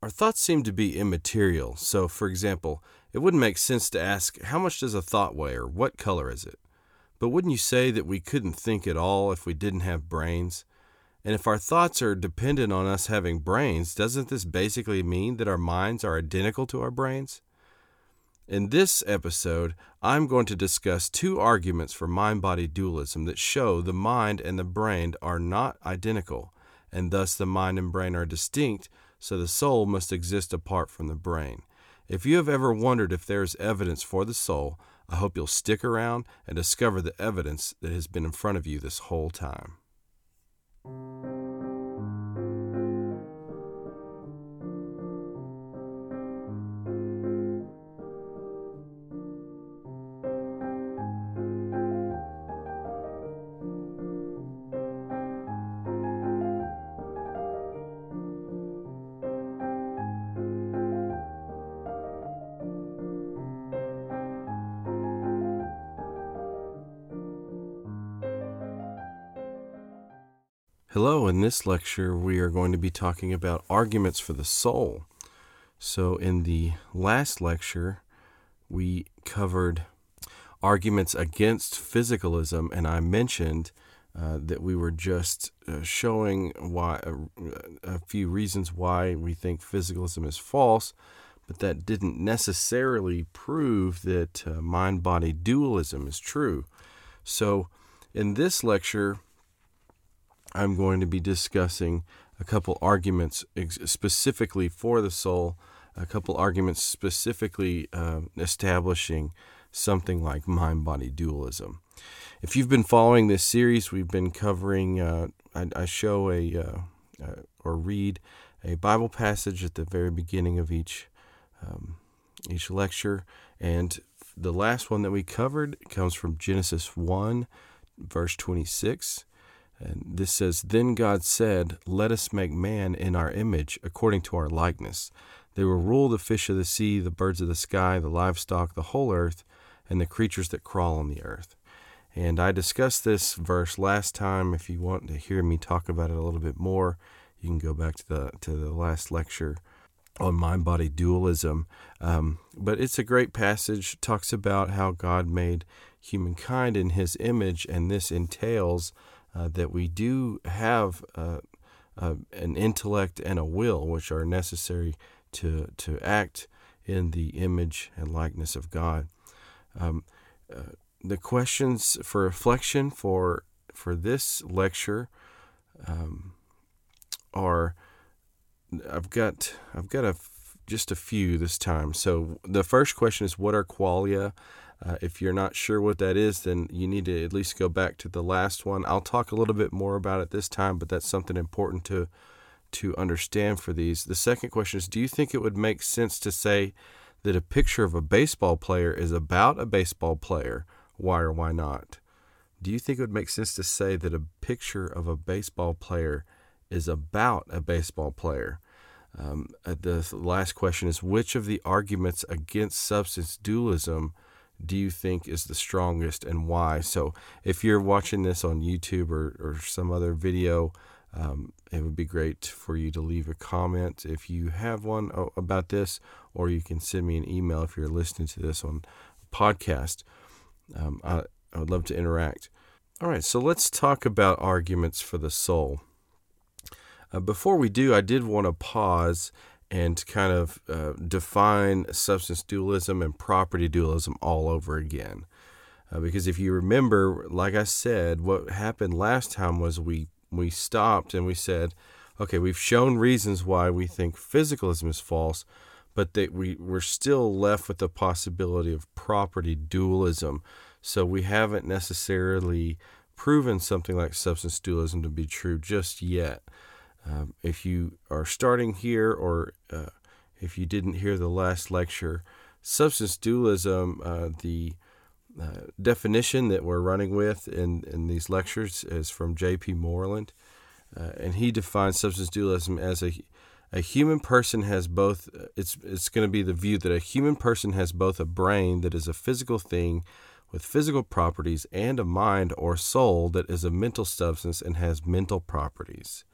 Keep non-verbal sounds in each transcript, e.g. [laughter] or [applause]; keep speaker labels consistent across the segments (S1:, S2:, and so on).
S1: Our thoughts seem to be immaterial. So, for example, it wouldn't make sense to ask, How much does a thought weigh, or what color is it? But wouldn't you say that we couldn't think at all if we didn't have brains? And if our thoughts are dependent on us having brains, doesn't this basically mean that our minds are identical to our brains? In this episode, I'm going to discuss two arguments for mind body dualism that show the mind and the brain are not identical, and thus the mind and brain are distinct, so the soul must exist apart from the brain. If you have ever wondered if there is evidence for the soul, I hope you'll stick around and discover the evidence that has been in front of you this whole time. In this lecture, we are going to be talking about arguments for the soul. So, in the last lecture, we covered arguments against physicalism, and I mentioned uh, that we were just uh, showing why uh, a few reasons why we think physicalism is false, but that didn't necessarily prove that uh, mind body dualism is true. So, in this lecture, I'm going to be discussing a couple arguments ex- specifically for the soul, a couple arguments specifically uh, establishing something like mind body dualism. If you've been following this series, we've been covering, uh, I, I, show a uh, uh or read a Bible passage at the very beginning of each. Um, each lecture, and the last one that we covered comes from Genesis 1, verse 26. And this says, Then God said, Let us make man in our image, according to our likeness. They will rule the fish of the sea, the birds of the sky, the livestock, the whole earth, and the creatures that crawl on the earth. And I discussed this verse last time. If you want to hear me talk about it a little bit more, you can go back to the to the last lecture on mind body dualism. Um, but it's a great passage. It talks about how God made humankind in His image, and this entails uh, that we do have uh, uh, an intellect and a will, which are necessary to to act in the image and likeness of God. Um, uh, the questions for reflection for for this lecture um, are I've got I've got just a few this time. So the first question is what are qualia? Uh, if you're not sure what that is, then you need to at least go back to the last one. I'll talk a little bit more about it this time, but that's something important to to understand for these. The second question is Do you think it would make sense to say that a picture of a baseball player is about a baseball player? Why or why not? Do you think it would make sense to say that a picture of a baseball player is about a baseball player? Um, uh, the last question is Which of the arguments against substance dualism? Do you think is the strongest and why? So if you're watching this on YouTube or, or some other video, um, it would be great for you to leave a comment if you have one about this, or you can send me an email if you're listening to this on podcast. Um, I, I would love to interact. All right, so let's talk about arguments for the soul. Uh, before we do, I did want to pause and kind of uh, define substance dualism and property dualism all over again. Uh, because if you remember, like I said, what happened last time was we we stopped and we said, okay, we've shown reasons why we think physicalism is false, but that we we're still left with the possibility of property dualism. So we haven't necessarily proven something like substance dualism to be true just yet. Um, if you are starting here or uh, if you didn't hear the last lecture, substance dualism, uh, the uh, definition that we're running with in, in these lectures is from J.P. Moreland. Uh, and he defines substance dualism as a, a human person has both, it's, it's going to be the view that a human person has both a brain that is a physical thing with physical properties and a mind or soul that is a mental substance and has mental properties.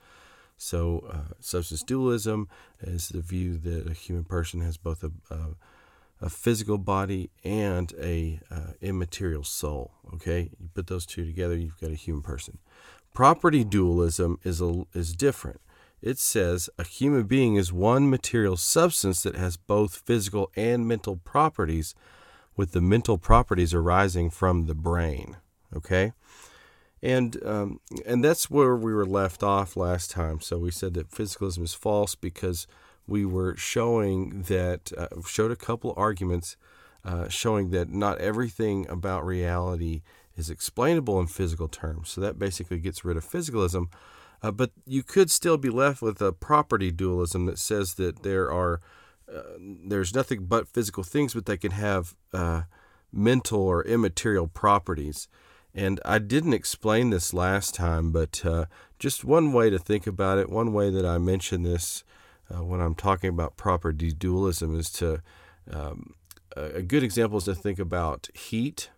S1: So, uh, substance dualism is the view that a human person has both a, a, a physical body and a uh, immaterial soul. Okay, you put those two together, you've got a human person. Property dualism is a, is different. It says a human being is one material substance that has both physical and mental properties, with the mental properties arising from the brain. Okay and um, and that's where we were left off last time. So we said that physicalism is false because we were showing that uh, showed a couple arguments uh, showing that not everything about reality is explainable in physical terms. So that basically gets rid of physicalism. Uh, but you could still be left with a property dualism that says that there are uh, there's nothing but physical things, but they can have uh, mental or immaterial properties. And I didn't explain this last time, but uh, just one way to think about it, one way that I mention this uh, when I'm talking about property dualism is to, um, a good example is to think about heat.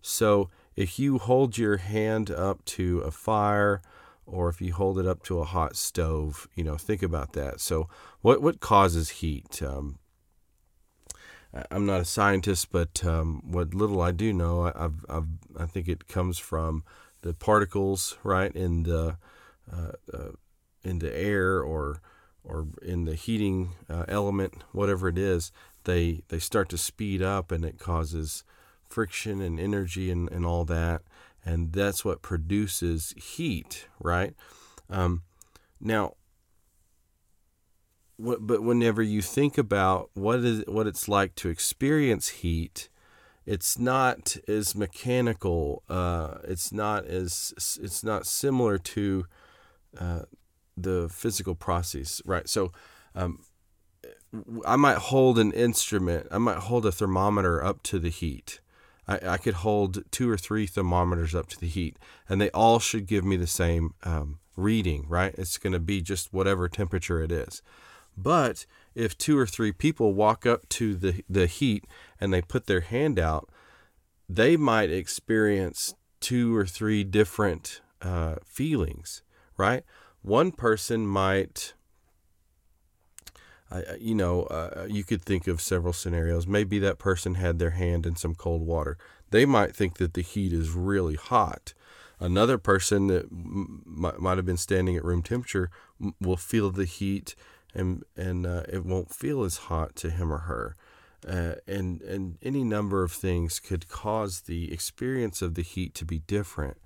S1: So if you hold your hand up to a fire, or if you hold it up to a hot stove, you know, think about that. So, what what causes heat? Um, I'm not a scientist, but um, what little I do know, I've, I've, i think it comes from the particles, right, in the uh, uh, in the air or or in the heating uh, element, whatever it is. They they start to speed up, and it causes friction and energy and, and all that, and that's what produces heat, right? Um, now, but whenever you think about what is what it's like to experience heat, it's not as mechanical. Uh, it's not as it's not similar to uh, the physical process, right? So. Um, I might hold an instrument. I might hold a thermometer up to the heat. I, I could hold two or three thermometers up to the heat, and they all should give me the same um, reading, right? It's going to be just whatever temperature it is. But if two or three people walk up to the, the heat and they put their hand out, they might experience two or three different uh, feelings, right? One person might, uh, you know, uh, you could think of several scenarios. Maybe that person had their hand in some cold water. They might think that the heat is really hot. Another person that m- might have been standing at room temperature will feel the heat and and uh, it won't feel as hot to him or her. Uh, and and any number of things could cause the experience of the heat to be different.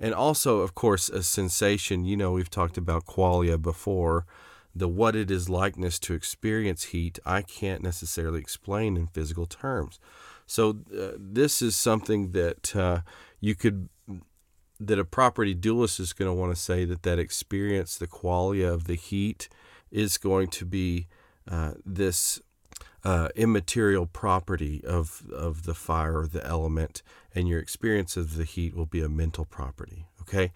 S1: And also, of course, a sensation. You know, we've talked about qualia before. The what it is likeness to experience heat, I can't necessarily explain in physical terms. So uh, this is something that uh, you could that a property dualist is going to want to say that that experience, the qualia of the heat, is going to be uh, this uh, immaterial property of, of the fire the element, and your experience of the heat will be a mental property. Okay?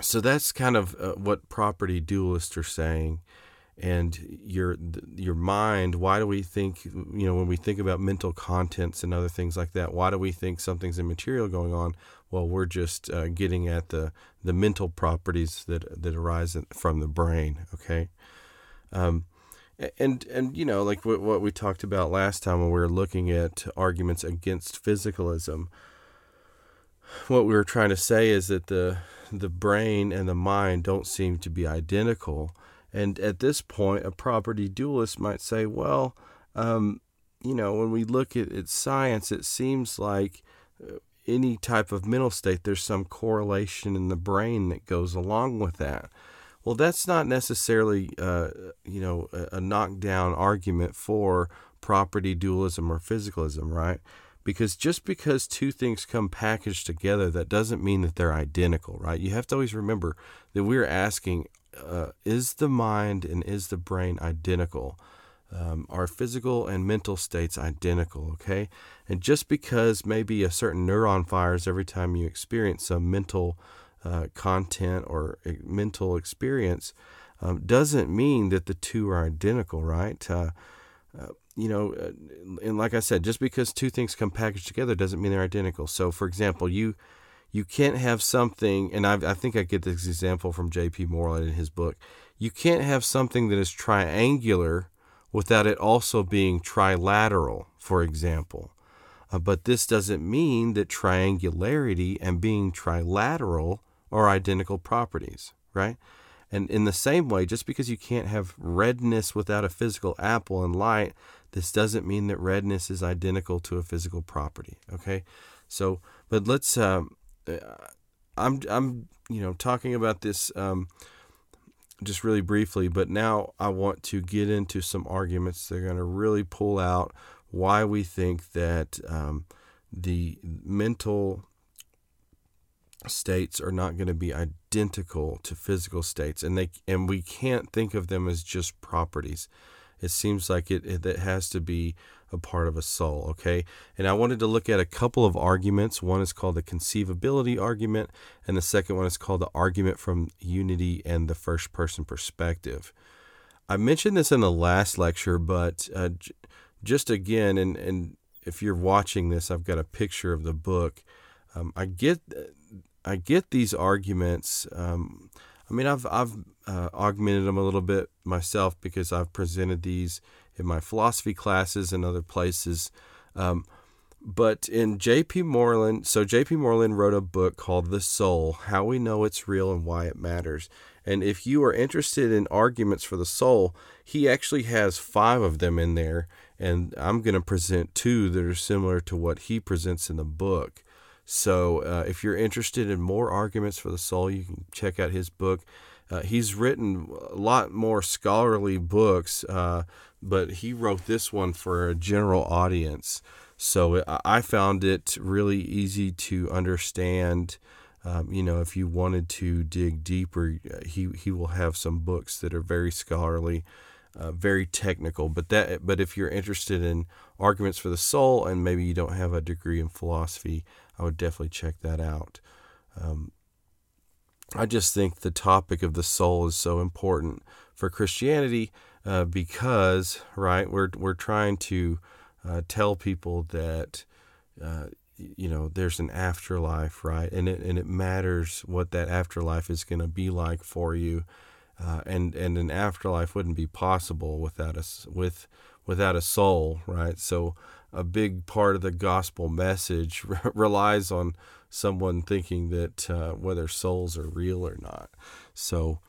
S1: So that's kind of uh, what property dualists are saying. And your your mind. Why do we think you know when we think about mental contents and other things like that? Why do we think something's immaterial going on? Well, we're just uh, getting at the the mental properties that that arise from the brain. Okay, um, and and you know like what, what we talked about last time when we were looking at arguments against physicalism what we were trying to say is that the the brain and the mind don't seem to be identical. And at this point a property dualist might say well um, you know when we look at, at science it seems like uh, any type of mental state there's some correlation in the brain that goes along with that well, that's not necessarily, uh, you know, a, a knockdown argument for property dualism or physicalism, right? Because just because two things come packaged together, that doesn't mean that they're identical, right? You have to always remember that we're asking, uh, is the mind and is the brain identical? Um, are physical and mental states identical? Okay, and just because maybe a certain neuron fires every time you experience some mental uh, content or mental experience um, doesn't mean that the two are identical, right? Uh, uh, you know, uh, and like I said, just because two things come packaged together doesn't mean they're identical. So, for example, you you can't have something, and I've, i think I get this example from J.P. Moreland in his book. you can't have something that is triangular without it also being trilateral, for example. Uh, but this doesn't mean that triangularity and being trilateral are identical properties, right? And in the same way, just because you can't have redness without a physical apple and light, this doesn't mean that redness is identical to a physical property. Okay, so but let's. Um, uh, I'm I'm you know talking about this um, just really briefly, but now I want to get into some arguments that are going to really pull out why we think that um, the mental states are not going to be identical to physical states and they and we can't think of them as just properties it seems like it, it, it has to be a part of a soul, okay? And I wanted to look at a couple of arguments. One is called the conceivability argument, and the second one is called the argument from unity and the first person perspective. I mentioned this in the last lecture, but uh, j- just again, and, and if you're watching this, I've got a picture of the book. Um, I get I get these arguments. Um, I mean, I've I've uh, augmented them a little bit myself because I've presented these in my philosophy classes and other places. Um, but in J.P. Moreland, so J.P. Moreland wrote a book called The Soul How We Know It's Real and Why It Matters. And if you are interested in arguments for the soul, he actually has five of them in there. And I'm going to present two that are similar to what he presents in the book. So uh, if you're interested in more arguments for the soul, you can check out his book. Uh, he's written a lot more scholarly books, uh, but he wrote this one for a general audience. So I found it really easy to understand. Um, you know, if you wanted to dig deeper, uh, he he will have some books that are very scholarly, uh, very technical. But that but if you're interested in arguments for the soul and maybe you don't have a degree in philosophy, I would definitely check that out. Um, I just think the topic of the soul is so important for Christianity uh, because, right, we're we're trying to uh, tell people that uh, you know there's an afterlife, right, and it and it matters what that afterlife is going to be like for you, uh, and and an afterlife wouldn't be possible without us with without a soul, right? So a big part of the gospel message [laughs] relies on someone thinking that uh, whether souls are real or not. So,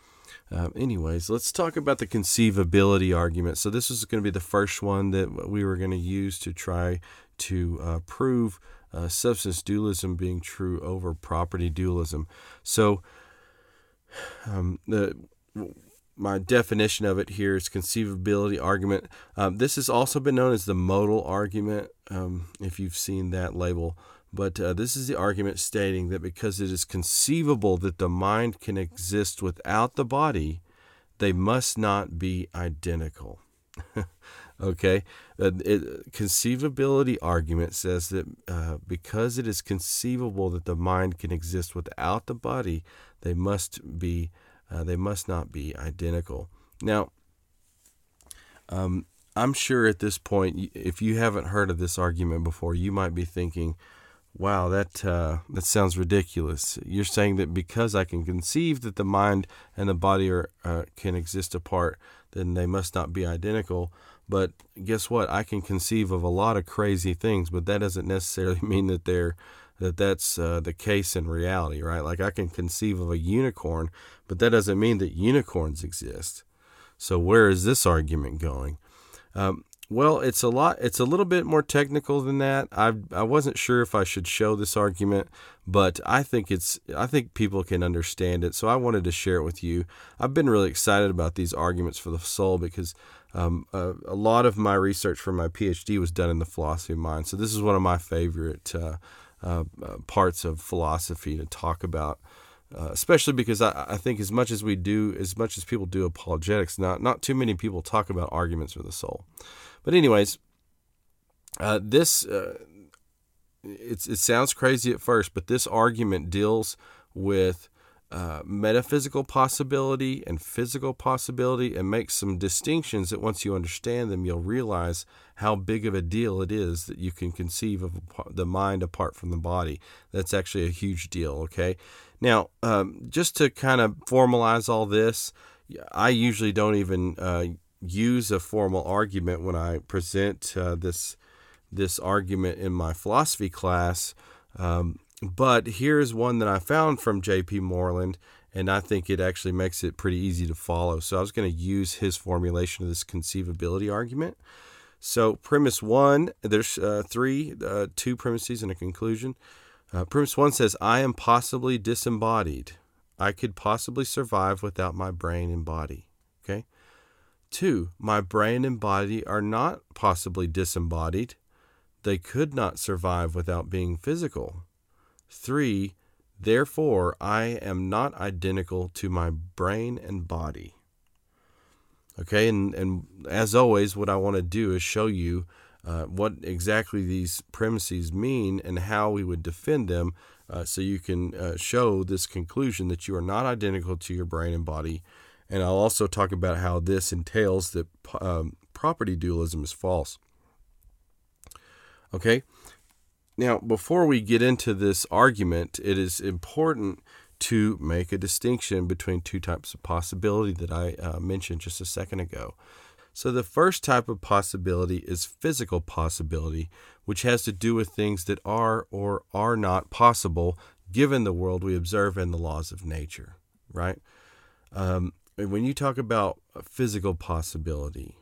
S1: uh, anyways, let's talk about the conceivability argument. So, this is going to be the first one that we were going to use to try to uh, prove uh, substance dualism being true over property dualism. So, um, the my definition of it here is conceivability argument. Um, this has also been known as the modal argument, um, if you've seen that label. But uh, this is the argument stating that because it is conceivable that the mind can exist without the body, they must not be identical. [laughs] okay? Uh, it, conceivability argument says that uh, because it is conceivable that the mind can exist without the body, they must be uh, they must not be identical. Now, um, I'm sure at this point, if you haven't heard of this argument before, you might be thinking, "Wow, that uh, that sounds ridiculous." You're saying that because I can conceive that the mind and the body are uh, can exist apart, then they must not be identical. But guess what? I can conceive of a lot of crazy things, but that doesn't necessarily [laughs] mean that they're that that's uh, the case in reality, right? Like I can conceive of a unicorn, but that doesn't mean that unicorns exist. So where is this argument going? Um, well, it's a lot. It's a little bit more technical than that. I I wasn't sure if I should show this argument, but I think it's I think people can understand it. So I wanted to share it with you. I've been really excited about these arguments for the soul because um, a, a, lot of my research for my PhD was done in the philosophy of mind. So this is one of my favorite uh, uh, uh, parts of philosophy to talk about. Uh, especially because I, I, think as much as we do, as much as people do apologetics, not not too many people talk about arguments for the soul. But anyways, uh, this uh, it sounds crazy at first, but this argument deals with uh, metaphysical possibility and physical possibility and makes some distinctions that once you understand them, you'll realize how big of a deal it is that you can conceive of the mind apart from the body. That's actually a huge deal, okay? Now, um, just to kind of formalize all this, I usually don't even uh, use a formal argument when I present uh, this this argument in my philosophy class. Um, but here's one that I found from J.P. Moreland, and I think it actually makes it pretty easy to follow. So I was going to use his formulation of this conceivability argument. So premise one, there's uh, three, uh, two premises and a conclusion. Uh, premise one says, I am possibly disembodied. I could possibly survive without my brain and body. Okay. Two, my brain and body are not possibly disembodied. They could not survive without being physical. Three, therefore, I am not identical to my brain and body. Okay, and, and as always, what I want to do is show you uh, what exactly these premises mean and how we would defend them uh, so you can uh, show this conclusion that you are not identical to your brain and body. And I'll also talk about how this entails that um, property dualism is false. Okay, now before we get into this argument, it is important to make a distinction between two types of possibility that I uh, mentioned just a second ago. So, the first type of possibility is physical possibility, which has to do with things that are or are not possible given the world we observe and the laws of nature, right? Um, when you talk about physical possibility,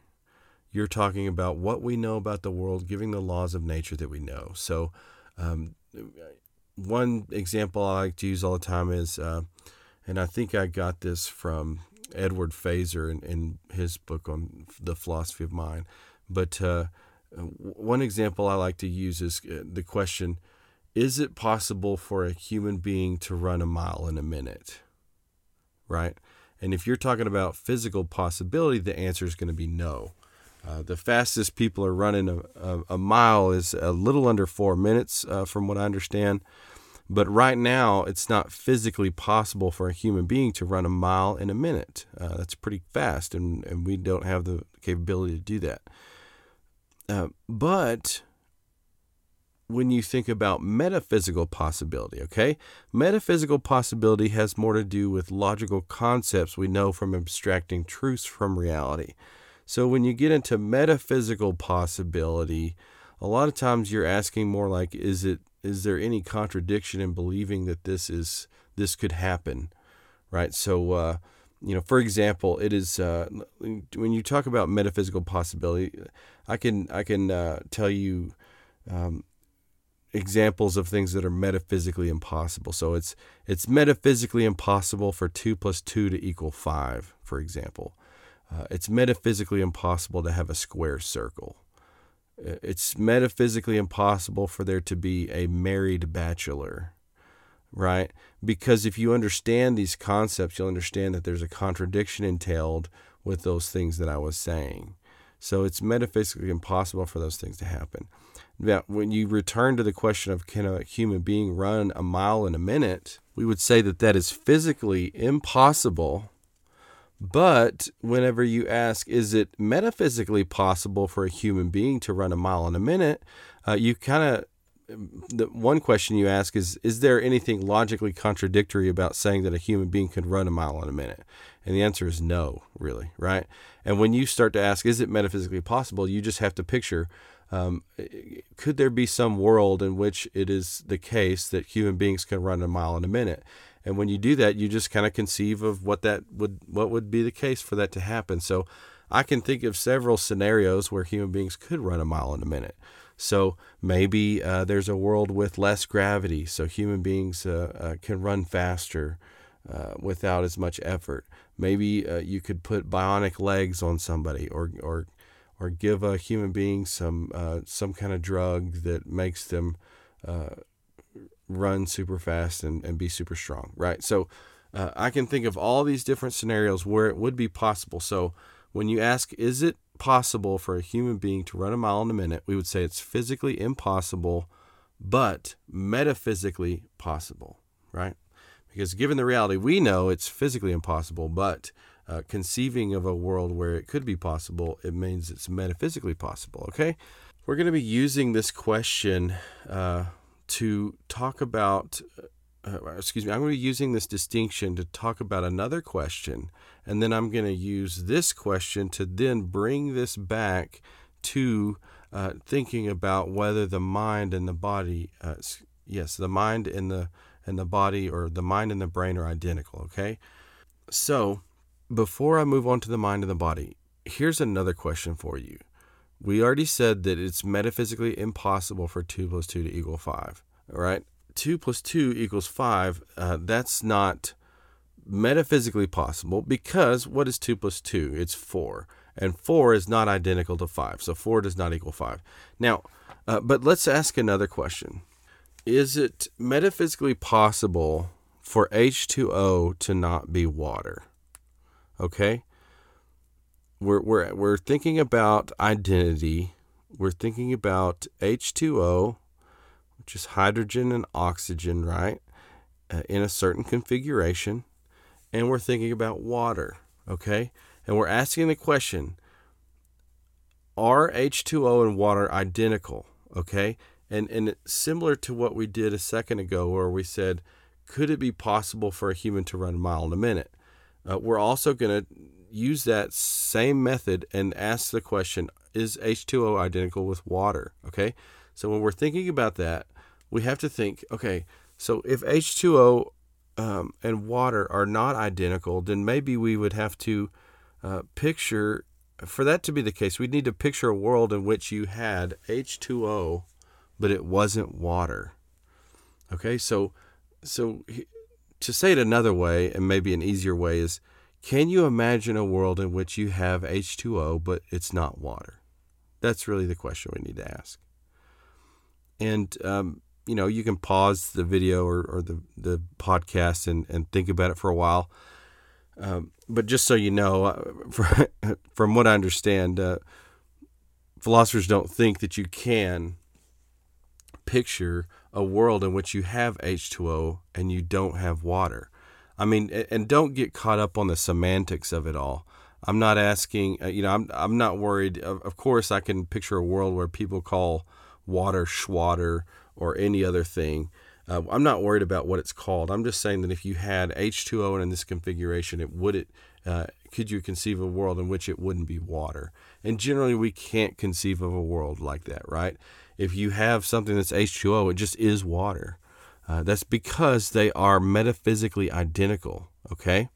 S1: you're talking about what we know about the world, giving the laws of nature that we know. So, um, one example I like to use all the time is, uh, and I think I got this from Edward Feser in, in his book on the philosophy of mind. But uh, one example I like to use is uh, the question Is it possible for a human being to run a mile in a minute? Right? And if you're talking about physical possibility, the answer is going to be no. Uh, the fastest people are running a, a, a, mile is a little under four minutes, uh, from what I understand. But right now, it's not physically possible for a human being to run a mile in a minute. Uh, that's pretty fast, and, and we don't have the capability to do that. Uh, but when you think about metaphysical possibility, okay? Metaphysical possibility has more to do with logical concepts we know from abstracting truths from reality. So when you get into metaphysical possibility, a lot of times you're asking more like, is it is there any contradiction in believing that this is this could happen right? So uh, you know for example it is uh, when you talk about metaphysical possibility i can i can uh, tell you um, examples of things that are metaphysically impossible. So it's it's metaphysically impossible for 2 plus 2 to equal 5 for example uh, it's metaphysically impossible to have a square circle it's metaphysically impossible for there to be a married bachelor, right? Because if you understand these concepts, you'll understand that there's a contradiction entailed with those things that I was saying. So it's metaphysically impossible for those things to happen. Now, when you return to the question of can a human being run a mile in a minute, we would say that that is physically impossible but whenever you ask, is it metaphysically possible for a human being to run a mile in a minute? Uh, you kind of the one question you ask is is there anything logically contradictory about saying that a human being could run a mile in a minute and the answer is no really right and when you start to ask is it metaphysically possible you just have to picture um, could there be some world in which it is the case that human beings can run a mile in a minute and when you do that you just kind of conceive of what that would what would be the case for that to happen. So i can think of several scenarios where human beings could run a mile in a minute. So maybe uh, there's a world with less gravity so human beings uh, uh, can run faster uh, without as much effort. Maybe uh, you could put bionic legs on somebody or or or give a human being some uh, some kind of drug that makes them run super fast and, and be super strong, right? So uh, I can think of all these different scenarios where it would be possible. So when you ask, is it possible for a human being to run a mile in a minute? We would say it's physically impossible, but metaphysically possible, right? Because given the reality, we know it's physically impossible, but uh, conceiving of a world where it could be possible, it means it's metaphysically possible, okay? We're going to be using this question uh, to talk about uh, excuse me, I'm going to be using this distinction to talk about another question, and then I'm going to use this question to then bring this back to uh, thinking about whether the mind and the body, uh, yes, the mind and the and the body, or the mind and the brain, are identical. Okay, so before I move on to the mind and the body, here's another question for you. We already said that it's metaphysically impossible for two plus two to equal five. All right, two plus two equals five. Uh, that's not metaphysically possible because what is two plus two? It's four and 4 is not identical to 5. So 4 does not equal 5. Now, uh, but let's ask another question. Is it metaphysically possible for H2O to not be water? Okay? We're, we're, we're thinking about identity. We're thinking about H2O, which is hydrogen and oxygen, right? Uh, in a certain configuration. And we're thinking about water, okay? and we're asking the question are H2O and water identical? Okay. And, and similar to what we did a second ago, where we said, could it be possible for a human to run a mile in a minute? Uh, we're also going to use that same method and ask the question is H2O identical with water? Okay. So when we're thinking about that, we have to think okay, so if H2O um, and water are not identical, then maybe we would have to uh, picture, for that to be the case, we'd need to picture a world in which you had H2O, but it wasn't water. Okay, so so to say it another way, and maybe an easier way, is can you imagine a world in which you have H2O, but it's not water? That's really the question we need to ask. And um, you know, you can pause the video or, or the, the podcast and, and think about it for a while. Um, but just so you know, uh, [laughs] from what I understand, uh, philosophers don't think that you can picture a world in which you have H2O and you don't have water. I mean, and don't get caught up on the semantics of it all. I'm not asking, uh, you know, I'm, I'm not worried. Of, of course, I can picture a world where people call water schwatter or any other thing. Uh, I'm not worried about what it's called. I'm just saying that if you had H2O in this configuration, it would it uh, could you conceive a world in which it wouldn't be water? And generally, we can't conceive of a world like that, right? If you have something that's H2O, it just is water. Uh, that's because they are metaphysically identical. Okay.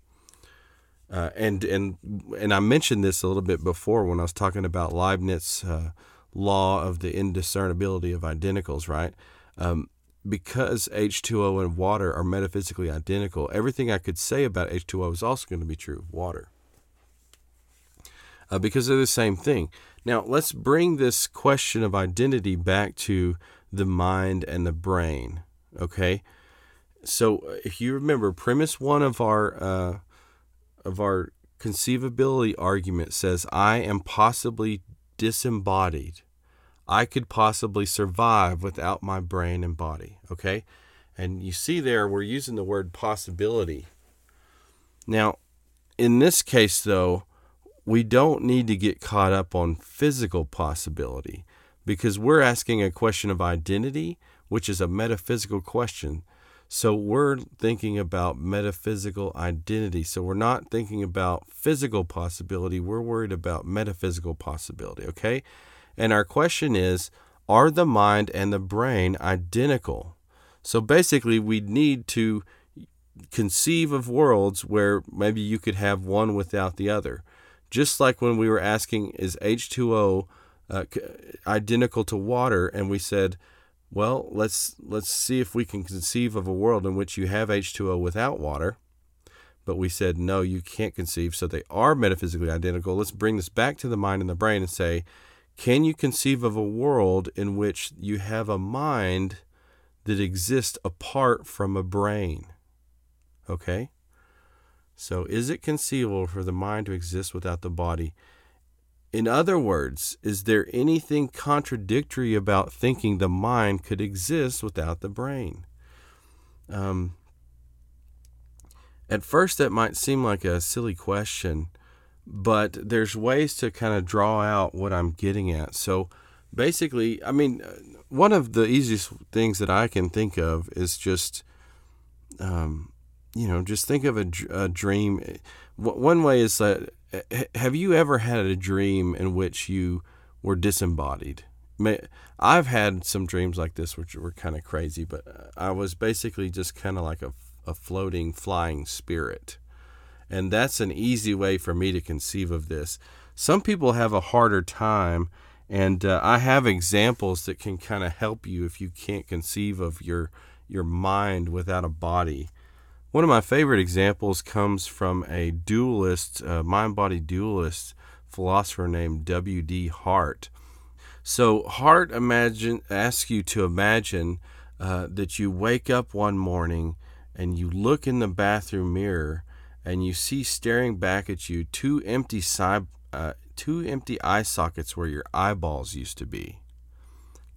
S1: Uh, and and and I mentioned this a little bit before when I was talking about Leibniz' uh, law of the indiscernibility of identicals, right? Um, because H2O and water are metaphysically identical, everything I could say about H2O is also going to be true of water. Uh, because they're the same thing. Now, let's bring this question of identity back to the mind and the brain. Okay? So, uh, if you remember, premise one of our uh, of our conceivability argument says, "I am possibly disembodied." I could possibly survive without my brain and body. Okay? And you see there, we're using the word possibility. Now, in this case, though, we don't need to get caught up on physical possibility because we're asking a question of identity, which is a metaphysical question. So we're thinking about metaphysical identity. So we're not thinking about physical possibility. We're worried about metaphysical possibility. Okay? And our question is Are the mind and the brain identical? So basically, we need to conceive of worlds where maybe you could have one without the other. Just like when we were asking, is H2O uh, identical to water? And we said, well, let's let's see if we can conceive of a world in which you have H2O without water. But we said no, you can't conceive. So they are metaphysically identical. Let's bring this back to the mind and the brain and say, can you conceive of a world in which you have a mind that exists apart from a brain? Okay? So, is it conceivable for the mind to exist without the body? In other words, is there anything contradictory about thinking the mind could exist without the brain? Um, at first, that might seem like a silly question but there's ways to kind of draw out what I'm getting at. So basically, I mean, one of the easiest things that I can think of is just um, you know, just think of a, a dream. One way is that have you ever had a dream in which you were disembodied? I've had some dreams like this, which were kind of crazy, but uh, I was basically just kind of like a, a floating, flying spirit. And that's an easy way for me to conceive of this. Some people have a harder time, and uh, I have examples that can kind of help you if you can't conceive of your your mind without a body. One of my favorite examples comes from a dualist, uh, mind body dualist philosopher named W.D. Hart. So Hart imagine asks you to imagine uh, that you wake up one morning and you look in the bathroom mirror and you see staring back at you two empty side, uh, two empty eye sockets where your eyeballs used to be.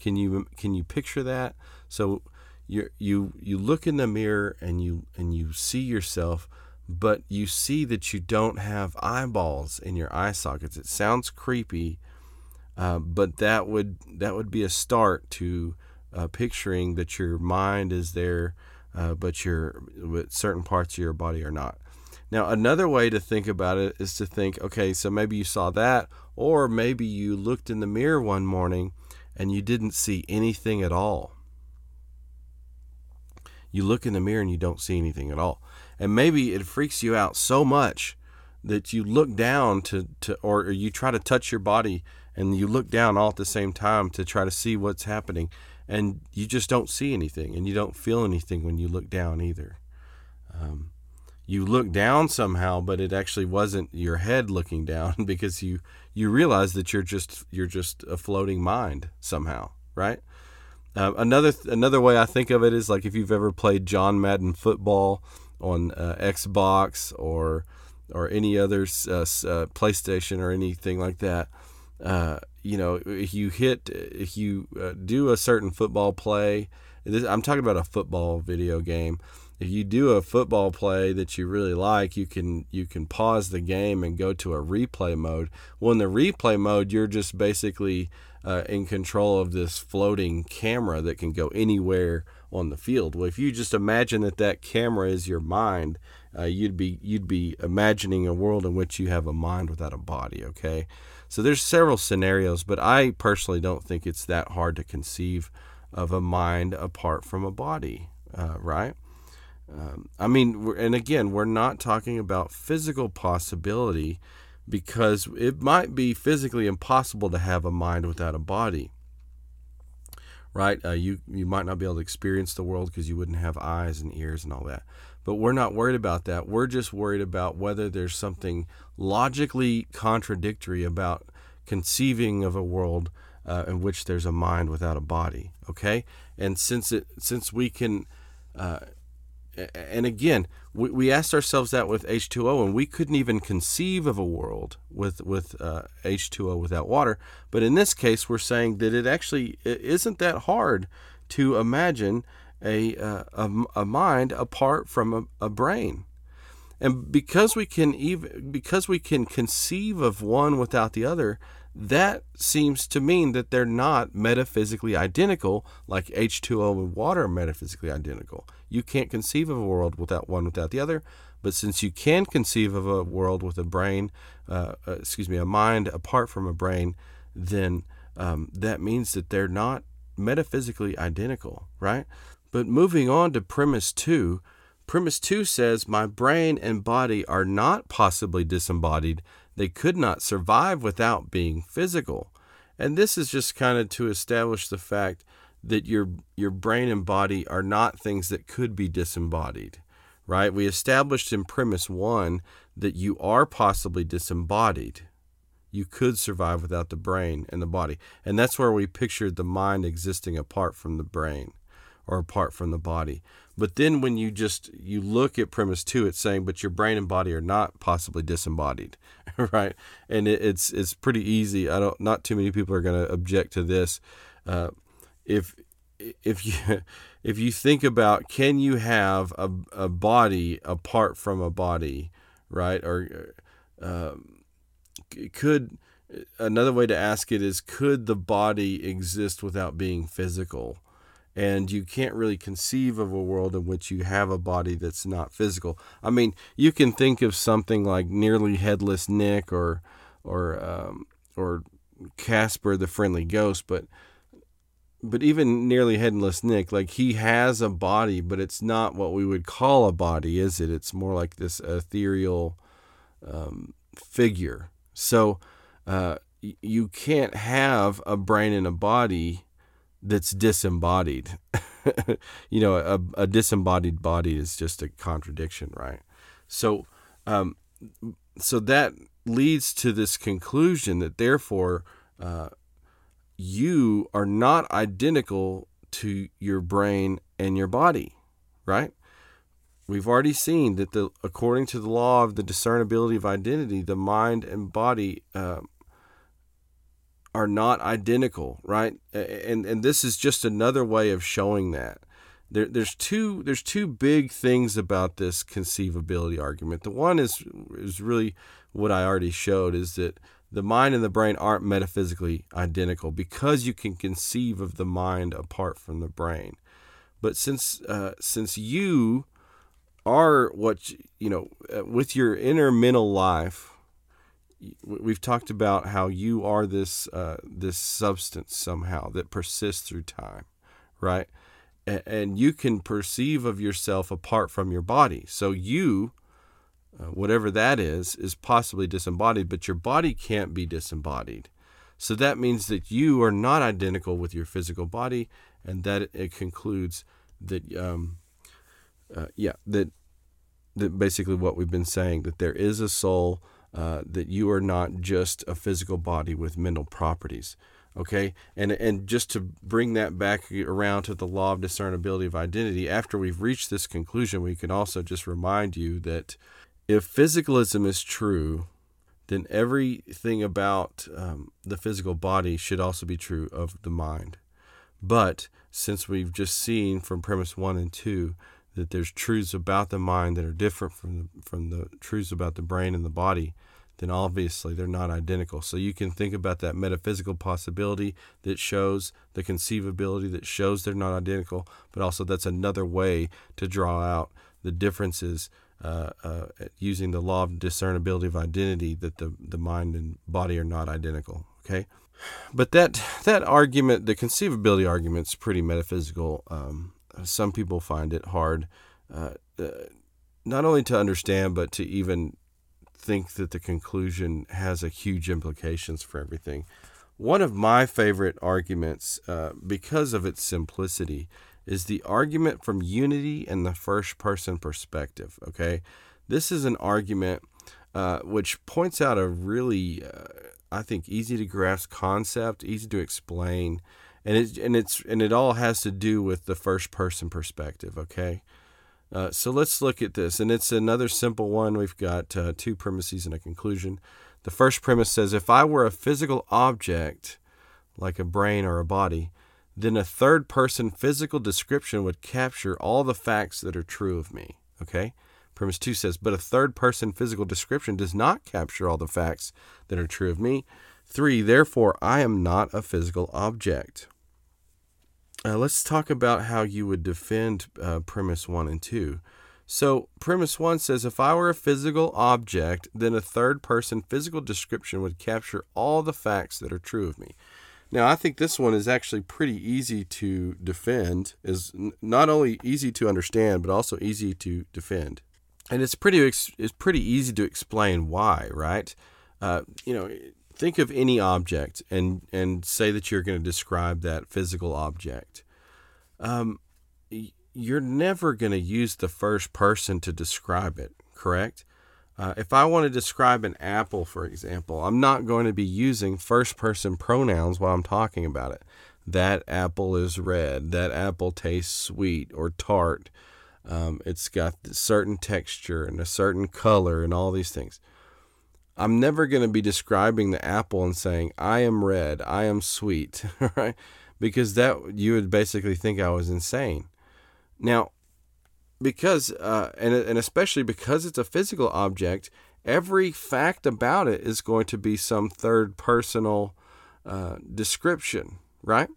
S1: Can you can you picture that? So you you you look in the mirror and you and you see yourself but you see that you don't have eyeballs in your eye sockets. It sounds creepy uh, but that would that would be a start to uh, picturing that your mind is there uh, but your but certain parts of your body are not. Now another way to think about it is to think okay so maybe you saw that or maybe you looked in the mirror one morning and you didn't see anything at all you look in the mirror and you don't see anything at all. And maybe it freaks you out so much that you look down to, to or, or you try to touch your body and you look down all at the same time to try to see what's happening and you just don't see anything and you don't feel anything when you look down either. Um, you look down somehow, but it actually wasn't your head looking down [laughs] because you you realize that you're just you're just a floating mind somehow, right? Uh, another another way I think of it is like if you've ever played John Madden football on uh, Xbox or or any other uh, uh, PlayStation or anything like that. Uh, you know, if you hit, if you uh, do a certain football play, this, I'm talking about a football video game. If you do a football play that you really like, you can you can pause the game and go to a replay mode. Well, in the replay mode, you're just basically uh, in control of this floating camera that can go anywhere on the field. Well, if you just imagine that that camera is your mind, uh, you'd be you'd be imagining a world in which you have a mind without a body. Okay, so there's several scenarios, but I personally don't think it's that hard to conceive of a mind apart from a body, uh, right? Um, I mean, and again, we're not talking about physical possibility because it might be physically impossible to have a mind without a body right? Uh, you you might not be able to experience the world because you wouldn't have eyes and ears and all that. But we're not worried about that. We're just worried about whether there's something logically contradictory about conceiving of a world uh, in which there's a mind without a body okay? And since it since we can uh, and again, we, we asked ourselves that with H2O, and we couldn't even conceive of a world with with uh, H2O without water. But in this case, we're saying that it actually isn't that hard to imagine a uh, a, a, mind apart from a, a brain, and because we can even because we can conceive of one without the other, that seems to mean that they're not metaphysically identical like H2O and water are metaphysically identical. You can't conceive of a world without one without the other, but since you can conceive of a world with a brain, uh, uh, excuse me, a mind apart from a brain, then um, that means that they're not metaphysically identical, right? But moving on to premise two, premise two says, My brain and body are not possibly disembodied they could not survive without being physical. And this is just kind of to establish the fact that your your brain and body are not things that could be disembodied. Right? We established in premise 1 that you are possibly disembodied. You could survive without the brain and the body. And that's where we pictured the mind existing apart from the brain or apart from the body. But then when you just you look at premise two, it's saying, but your brain and body are not possibly disembodied, [laughs] right? And it, it's it's pretty easy. I don't. Not too many people are going to object to this. Uh, if if you [laughs] if you think about can you have a, a body apart from a body, right? Or um, could another way to ask it is could the body exist without being physical? And you can't really conceive of a world in which you have a body that's not physical. I mean, you can think of something like nearly headless Nick or or um, or Casper the Friendly Ghost, but but even nearly headless Nick, like he has a body, but it's not what we would call a body, is it? It's more like this ethereal um, figure. So uh, you can't have a brain and a body that's disembodied. [laughs] you know, a, a, disembodied body is just a contradiction, right? So, um, so that leads to this conclusion that therefore uh, you are not identical to your brain and your body, right? We've already seen that the according to the law of the discernibility of identity, the mind and body uh, are not identical, right? And and this is just another way of showing that. There, there's two there's two big things about this conceivability argument. The one is is really what I already showed is that the mind and the brain aren't metaphysically identical because you can conceive of the mind apart from the brain. But since uh, since you are what you know uh, with your inner mental life we've talked about how you are this uh, this substance somehow that persists through time, right? And, you can perceive of yourself apart from your body. So you, uh, whatever that is, is possibly disembodied, but your body can't be disembodied. So that means that you are not identical with your physical body, and that it concludes that, um, uh, yeah, that that basically what we've been saying that there is a soul uh, that you are not just a physical body with mental properties. Okay, and and just to bring that back around to the law of discernibility of identity, after we've reached this conclusion, we can also just remind you that if physicalism is true, then everything about um, the physical body should also be true of the mind. But since we've just seen from premise one and two that there's truths about the mind that are different from the, from the truths about the brain and the body, then obviously they're not identical. So you can think about that metaphysical possibility that shows the conceivability that shows they're not identical, but also that's another way to draw out the differences uh, uh, using the law of discernibility of identity that the, the mind and body are not identical. Okay. But that that argument, the conceivability argument, is pretty metaphysical. Um, some people find it hard, uh, uh, not only to understand, but to even think that the conclusion has a huge implications for everything. One of my favorite arguments, uh, because of its simplicity, is the argument from unity and the first person perspective. Okay, this is an argument uh, which points out a really, uh, I think, easy to grasp concept, easy to explain, and it and it's and it all has to do with the first person perspective. Okay, uh, so let's look at this, and it's another simple one. We've got uh, two premises and a conclusion. The first premise says if I were a physical object, like a brain or a body, then a third person physical description would capture all the facts that are true of me. Okay? Premise two says, but a third person physical description does not capture all the facts that are true of me. Three, therefore, I am not a physical object. Uh, let's talk about how you would defend uh, premise one and two. So, premise one says if I were a physical object, then a third person physical description would capture all the facts that are true of me. Now, I think this one is actually pretty easy to defend, is not only easy to understand, but also easy to defend. And it's pretty it's pretty easy to explain why, right? Uh, you know, think of any object and and say that you're going to describe that physical object. Um, you're never going to use the first person to describe it, correct? Uh, if I want to describe an apple, for example, I'm not going to be using first person pronouns while I'm talking about it. That apple is red. That apple tastes sweet or tart. Um, it's got a certain texture and a certain color and all these things. I'm never going to be describing the apple and saying, I am red, I am sweet, [laughs] right? Because that you would basically think I was insane. Now, because, uh, and, and especially because it's a physical object, every fact about it is going to be some third personal uh, description, right?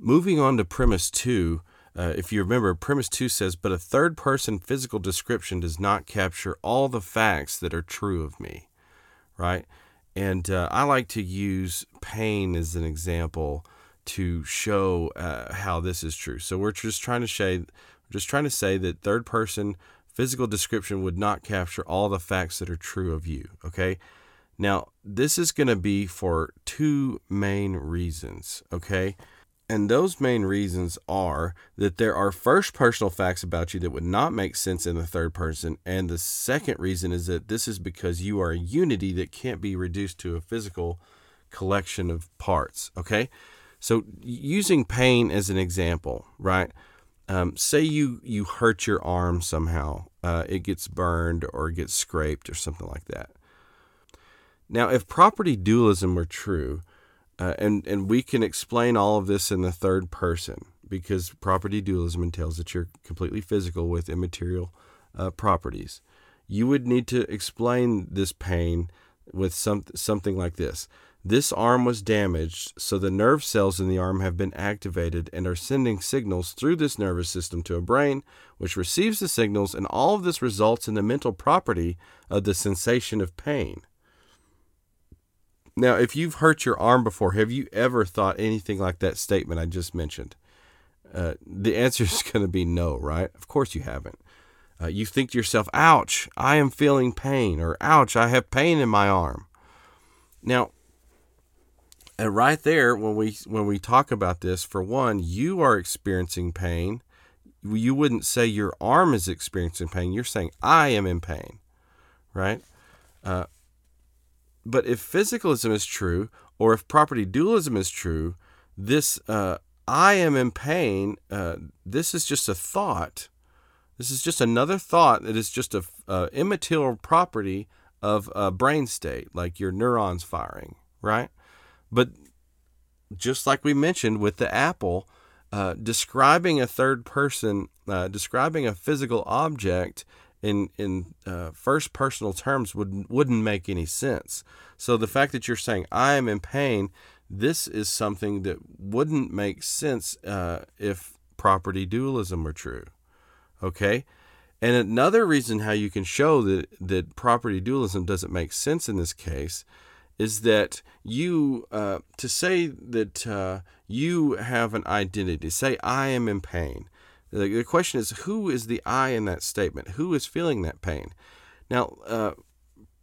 S1: moving on to premise two, uh, if you remember, premise two says, but a third person physical description does not capture all the facts that are true of me, right? And uh, I like to use pain as an example to show uh, how this is true. So we're just trying to say, just trying to say that third person physical description would not capture all the facts that are true of you. Okay. Now, this is going to be for two main reasons. Okay. And those main reasons are that there are first personal facts about you that would not make sense in the third person. And the second reason is that this is because you are a unity that can't be reduced to a physical collection of parts. Okay. So, using pain as an example, right? Um, say you you hurt your arm somehow, uh, it gets burned or gets scraped or something like that. Now, if property dualism were true, uh, and and we can explain all of this in the third person because property dualism entails that you're completely physical with immaterial uh, properties. You would need to explain this pain with some something like this. This arm was damaged, so the nerve cells in the arm have been activated and are sending signals through this nervous system to a brain, which receives the signals, and all of this results in the mental property of the sensation of pain. Now, if you've hurt your arm before, have you ever thought anything like that statement I just mentioned? Uh, the answer is [laughs] going to be no, right? Of course you haven't. Uh, you think to yourself, ouch, I am feeling pain, or ouch, I have pain in my arm. Now, and right there, when we when we talk about this, for one, you are experiencing pain. You wouldn't say your arm is experiencing pain. You're saying I am in pain, right? Uh, but if physicalism is true, or if property dualism is true, this uh, I am in pain. Uh, this is just a thought. This is just another thought that is just a uh, immaterial property of a brain state, like your neurons firing, right? But just like we mentioned with the apple, uh, describing a third person, uh, describing a physical object in in uh, first personal terms would wouldn't make any sense. So the fact that you're saying I am in pain, this is something that wouldn't make sense uh, if property dualism were true. Okay. And another reason how you can show that, that property dualism doesn't make sense in this case is that you uh, to say that uh, you have an identity say i am in pain the, the, question is who is the i in that statement? Who is feeling that pain? Now uh,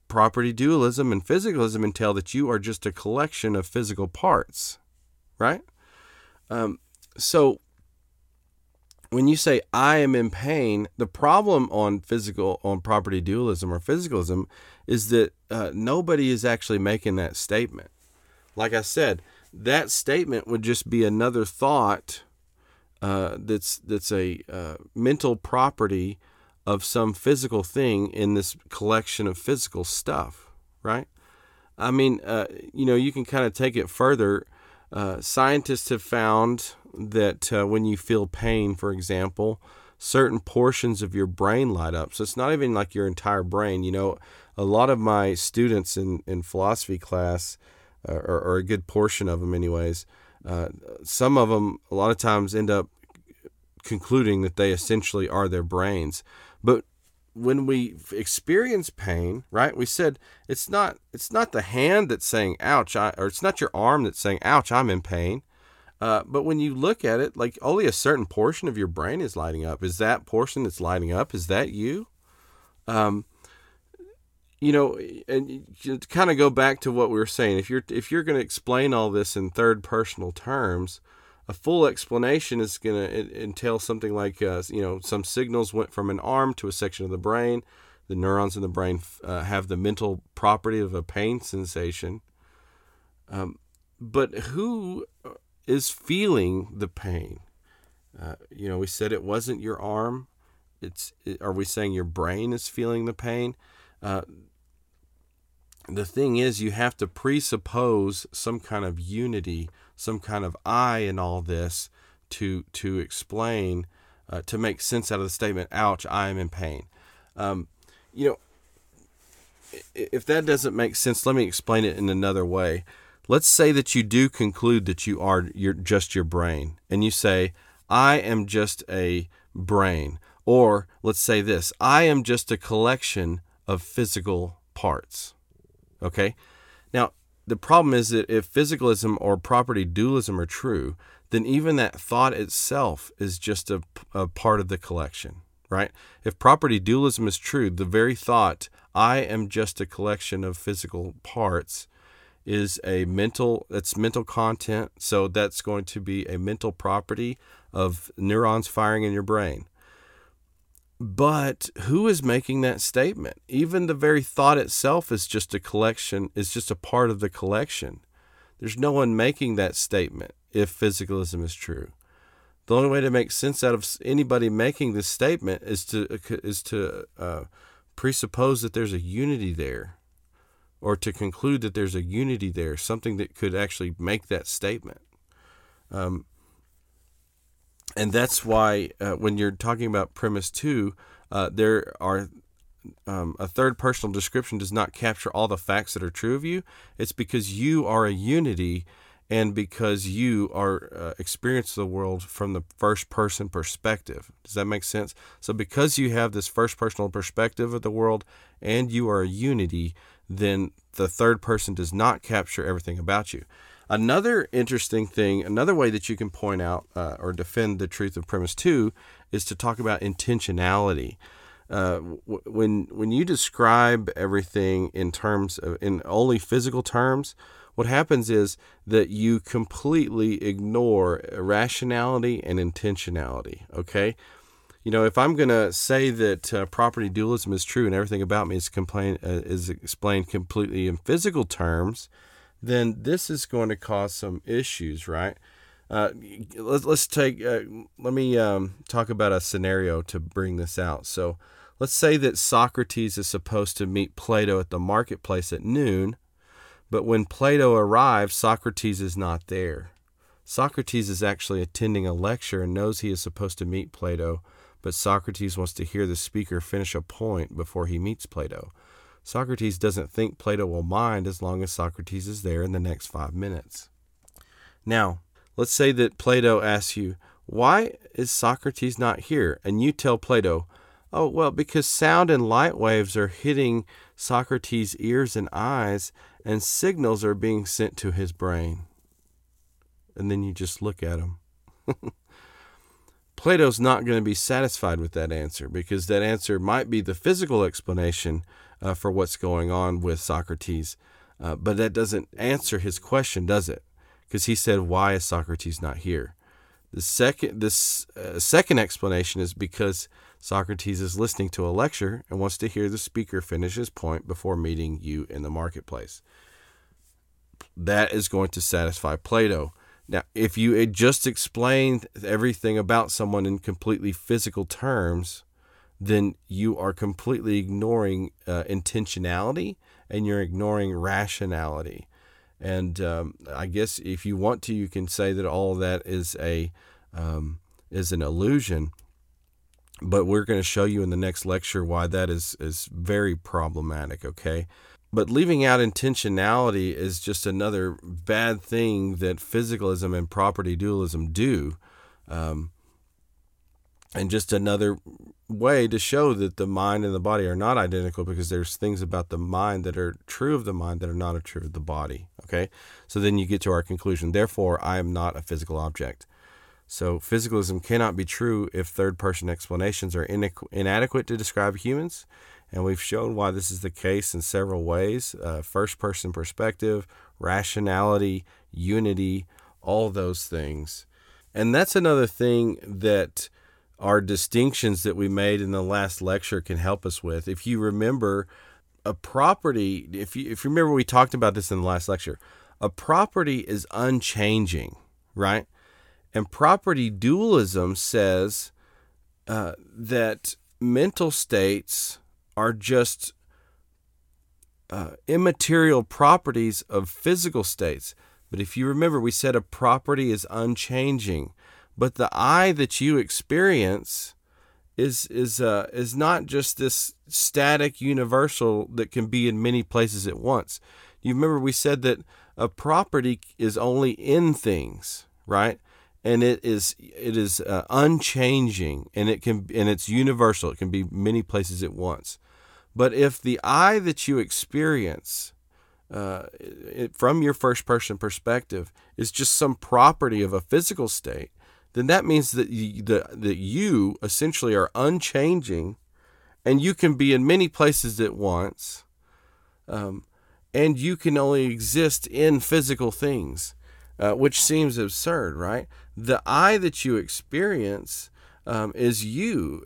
S1: property dualism and physicalism entail that you are just a collection of physical parts right? Um, so when you say I am in pain, the problem on physical on property dualism or physicalism is that uh, nobody is actually making that statement. Like I said, that statement would just be another thought uh, that's that's a uh, mental property of some physical thing in this collection of physical stuff, right? I mean, uh, you know, you can kind of take it further. Uh, scientists have found that uh, when you feel pain, for example, certain portions of your brain light up. So it's not even like your entire brain. You know, a lot of my students in, in philosophy class, uh, or, or a good portion of them, anyways, some of them a lot of times end up concluding that they essentially are their brains. But when we experience pain, right? We said it's not it's not the hand that's saying "ouch," I, or it's not your arm that's saying "ouch," I'm in pain. Uh, but when you look at it, like only a certain portion of your brain is lighting up. Is that portion that's lighting up? Is that you? Um, you know, and to kind of go back to what we were saying, if you're if you're going to explain all this in third personal terms, a full explanation is going to entail something like, uh, you know, some signals went from an arm to a section of the brain. The neurons in the brain uh, have the mental property of a pain sensation. Um, but who is feeling the pain. Uh, you know, we said it wasn't your arm. It's it, are we saying your brain is feeling the pain? Uh, the thing is, you have to presuppose some kind of unity, some kind of I in all this to to explain, uh, to make sense out of the statement. Ouch! I am in pain. Um, you know, if that doesn't make sense, let me explain it in another way let's say that you do conclude that you are you're just your brain and you say i am just a brain or let's say this i am just a collection of physical parts okay? Now the problem is that if physicalism or property dualism are true then even that thought itself is just a, a part of the collection right? If property dualism is true the very thought i am just a collection of physical parts is a mental it's mental content so that's going to be a mental property of neurons firing in your brain but who is making that statement? Even the very thought itself is just a collection is just a part of the collection. There's no one making that statement if physicalism is true. The only way to make sense out of anybody making this statement is to is to uh, presuppose that there's a unity there or to conclude that there's a unity there, something that could actually make that statement. Um, and that's why uh, when you're talking about premise two, uh, there are um, a third personal description does not capture all the facts that are true of you. It's because you are a unity and because you are uh, experience the world from the first person perspective. Does that make sense? So because you have this first personal perspective of the world and you are a unity, then the third person does not capture everything about you. Another interesting thing, another way that you can point out uh, or defend the truth of premise two is to talk about intentionality. Uh, when when you describe everything in terms of in only physical terms, what happens is that you completely ignore rationality and intentionality. Okay, you know, if I'm going to say that uh, property dualism is true and everything about me is, complain, uh, is explained completely in physical terms, then this is going to cause some issues, right? Uh, let's, let's take, uh, let me um, talk about a scenario to bring this out. So let's say that Socrates is supposed to meet Plato at the marketplace at noon, but when Plato arrives, Socrates is not there. Socrates is actually attending a lecture and knows he is supposed to meet Plato but Socrates wants to hear the speaker finish a point before he meets Plato. Socrates doesn't think Plato will mind as long as Socrates is there in the next five minutes. Now, let's say that Plato asks you, Why is Socrates not here? And you tell Plato, Oh, well, because sound and light waves are hitting Socrates' ears and eyes, and signals are being sent to his brain. And then you just look at him. [laughs] Plato's not going to be satisfied with that answer because that answer might be the physical explanation uh, for what's going on with Socrates, uh, but that doesn't answer his question, does it? Because he said, "Why is Socrates not here?" The second, this uh, second explanation is because Socrates is listening to a lecture and wants to hear the speaker finish his point before meeting you in the marketplace. That is going to satisfy Plato. Now, if you had just explained everything about someone in completely physical terms, then you are completely ignoring uh, intentionality and you're ignoring rationality. And um, I guess if you want to, you can say that all of that is a um, is an illusion. But we're going to show you in the next lecture why that is is very problematic. Okay, but leaving out intentionality is just another bad thing that physicalism and property dualism do. Um, and just another way to show that the mind and the body are not identical because there's things about the mind that are true of the mind that are not true of the body. Okay? So then you get to our conclusion. Therefore, I am not a physical object. So physicalism cannot be true if third person explanations are inadequate to describe humans and we've shown why this is the case in several ways uh, first person perspective, rationality, unity, all those things. And that's another thing that our distinctions that we made in the last lecture can help us with. If you remember, a property, if you, if you remember, we talked about this in the last lecture, a property is unchanging, right? And property dualism says uh, that mental states are just uh, immaterial properties of physical states. But if you remember, we said a property is unchanging, but the I that you experience is is uh, is not just this static universal that can be in many places at once. You remember we said that a property is only in things, right? And it is it is uh, unchanging, and it can and it's universal. It can be many places at once. But if the I that you experience uh, it, from your first person perspective is just some property of a physical state, then that means that you, that, that you essentially are unchanging and you can be in many places at once. Um, and you can only exist in physical things, uh, which seems absurd, right? The I that you experience um, is you.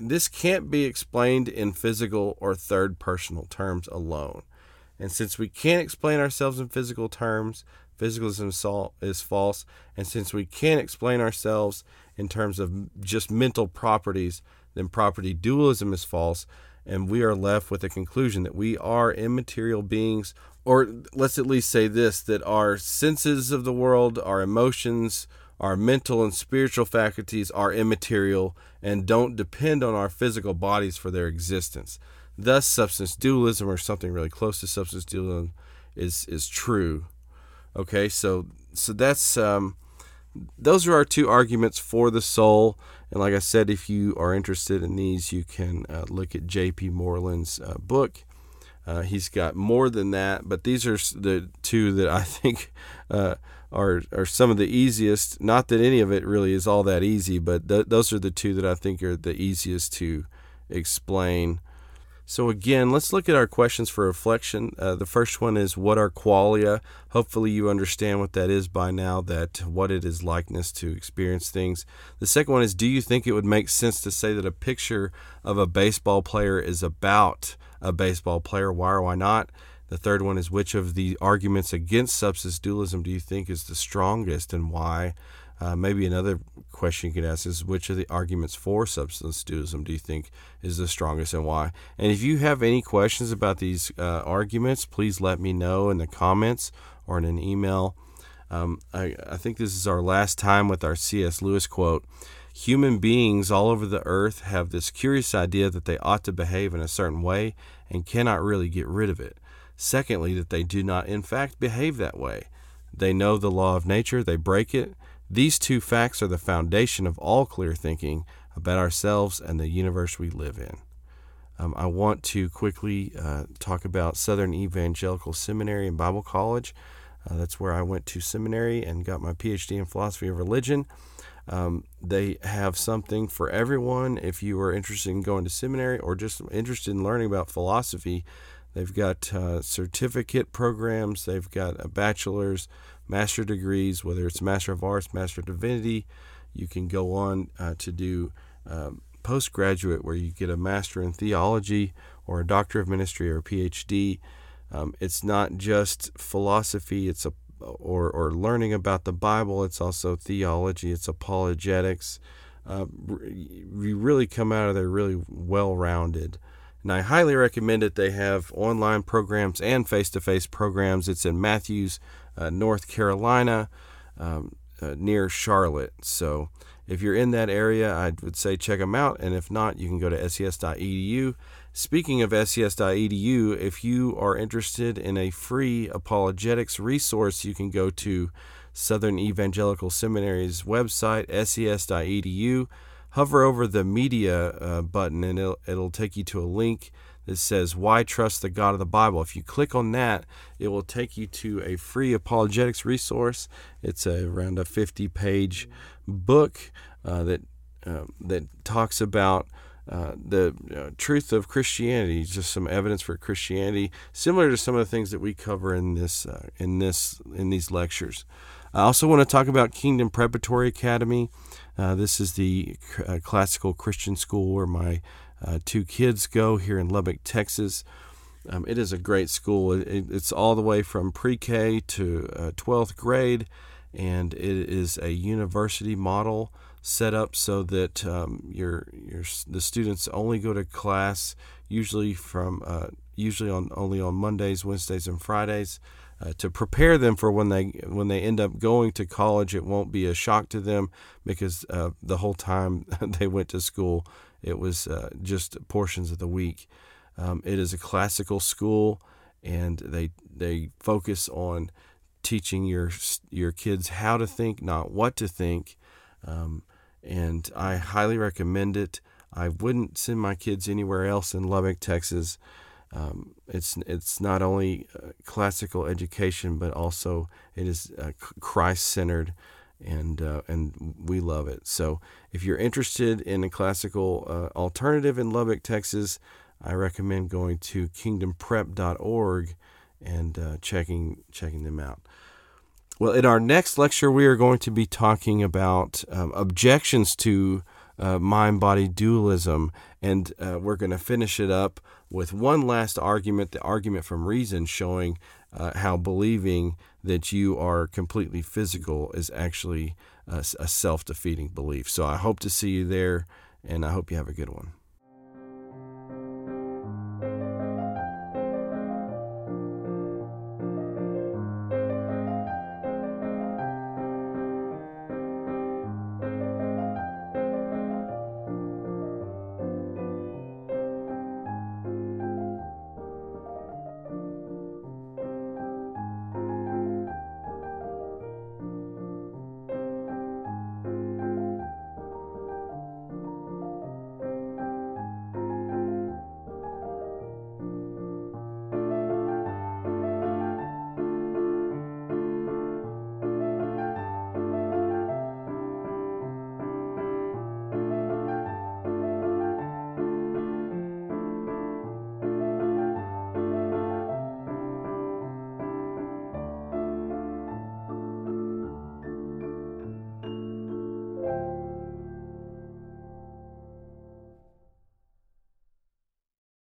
S1: This can't be explained in physical or third personal terms alone. And since we can't explain ourselves in physical terms, physicalism is false. And since we can't explain ourselves in terms of just mental properties, then property dualism is false and we are left with a conclusion that we are immaterial beings, or let's at least say this that our senses of the world, our emotions, our mental and spiritual faculties are immaterial and don't depend on our physical bodies for their existence. Thus, substance dualism, or something really close to substance dualism, is is true. Okay, so so that's um, those are our two arguments for the soul. And like I said, if you are interested in these, you can uh, look at J.P. Moreland's uh, book. Uh, he's got more than that, but these are the two that I [laughs] think uh, are are some of the easiest. Not that any of it really is all that easy, but th- those are the two that I think are the easiest to explain. So, again, let's look at our questions for reflection. Uh, the first one is What are qualia? Hopefully, you understand what that is by now, that what it is likeness to experience things. The second one is Do you think it would make sense to say that a picture of a baseball player is about a baseball player? Why or why not? The third one is Which of the arguments against substance dualism do you think is the strongest and why? Uh, maybe another question you could ask is which of the arguments for substance dualism do you think is the strongest and why? And if you have any questions about these uh, arguments, please let me know in the comments or in an email. Um, I, I think this is our last time with our C.S. Lewis quote. Human beings all over the earth have this curious idea that they ought to behave in a certain way and cannot really get rid of it. Secondly, that they do not, in fact, behave that way. They know the law of nature, they break it, these two facts are the foundation of all clear thinking about ourselves and the universe we live in. Um, I want to quickly uh, talk about Southern Evangelical Seminary and Bible College. Uh, that's where I went to seminary and got my PhD in philosophy of religion. Um, they have something for everyone. If you are interested in going to seminary or just interested in learning about philosophy, they've got uh, certificate programs, they've got a bachelor's, master degrees, whether it's Master of Arts, Master of Divinity. You can go on uh, to do um, postgraduate, where you get a Master in Theology or a Doctor of Ministry or a PhD. Um, it's not just philosophy; it's a or or learning about the Bible. It's also theology. It's apologetics. Uh, you really come out of there really well rounded. And I highly recommend it. They have online programs and face to face programs. It's in Matthews, North Carolina, um, uh, near Charlotte. So if you're in that area, I would say check them out. And if not, you can go to ses.edu. Speaking of ses.edu, if you are interested in a free apologetics resource, you can go to Southern Evangelical Seminary's website, ses.edu hover over the media uh, button and it'll, it'll take you to a link that says why trust the god of the bible if you click on that it will take you to a free apologetics resource it's a, around a 50 page book uh, that uh, that talks about uh, the uh, truth of Christianity, just some evidence for Christianity, similar to some of the things that we cover in this uh, in this in these lectures. I also want to talk about Kingdom Preparatory Academy. Uh, this is the uh, classical Christian school where my uh, two kids go here in Lubbock, Texas. Um, it is a great school. It, it's all the way from pre K to 12th uh, grade, and it is a university model set up so that um, your, your the students only go to class usually from uh, usually on only on Mondays, Wednesdays, and Fridays uh, to prepare them for when they when they end up going to college. It won't be a shock to them because uh, the whole time [laughs] they went to school, it was uh, just portions of the week. Um, it is a classical school, and they they focus on teaching your your kids how to think, not what to think. Um, and I highly recommend it. I wouldn't send my kids anywhere else in Lubbock, Texas. Um, it's it's not only classical education, but also it is uh, Christ centered, and uh, and we love it. So if you're interested in a classical uh, alternative in Lubbock, Texas, I recommend going to kingdomprep.org and uh, checking checking them out. Well, in our next lecture, we are going to be talking about um, objections to uh, mind body dualism, and uh, we're going to finish it up with one last argument the argument from reason, showing uh, how believing that you are completely physical is actually a, a self defeating belief. So I hope to see you there, and I hope you have a good one.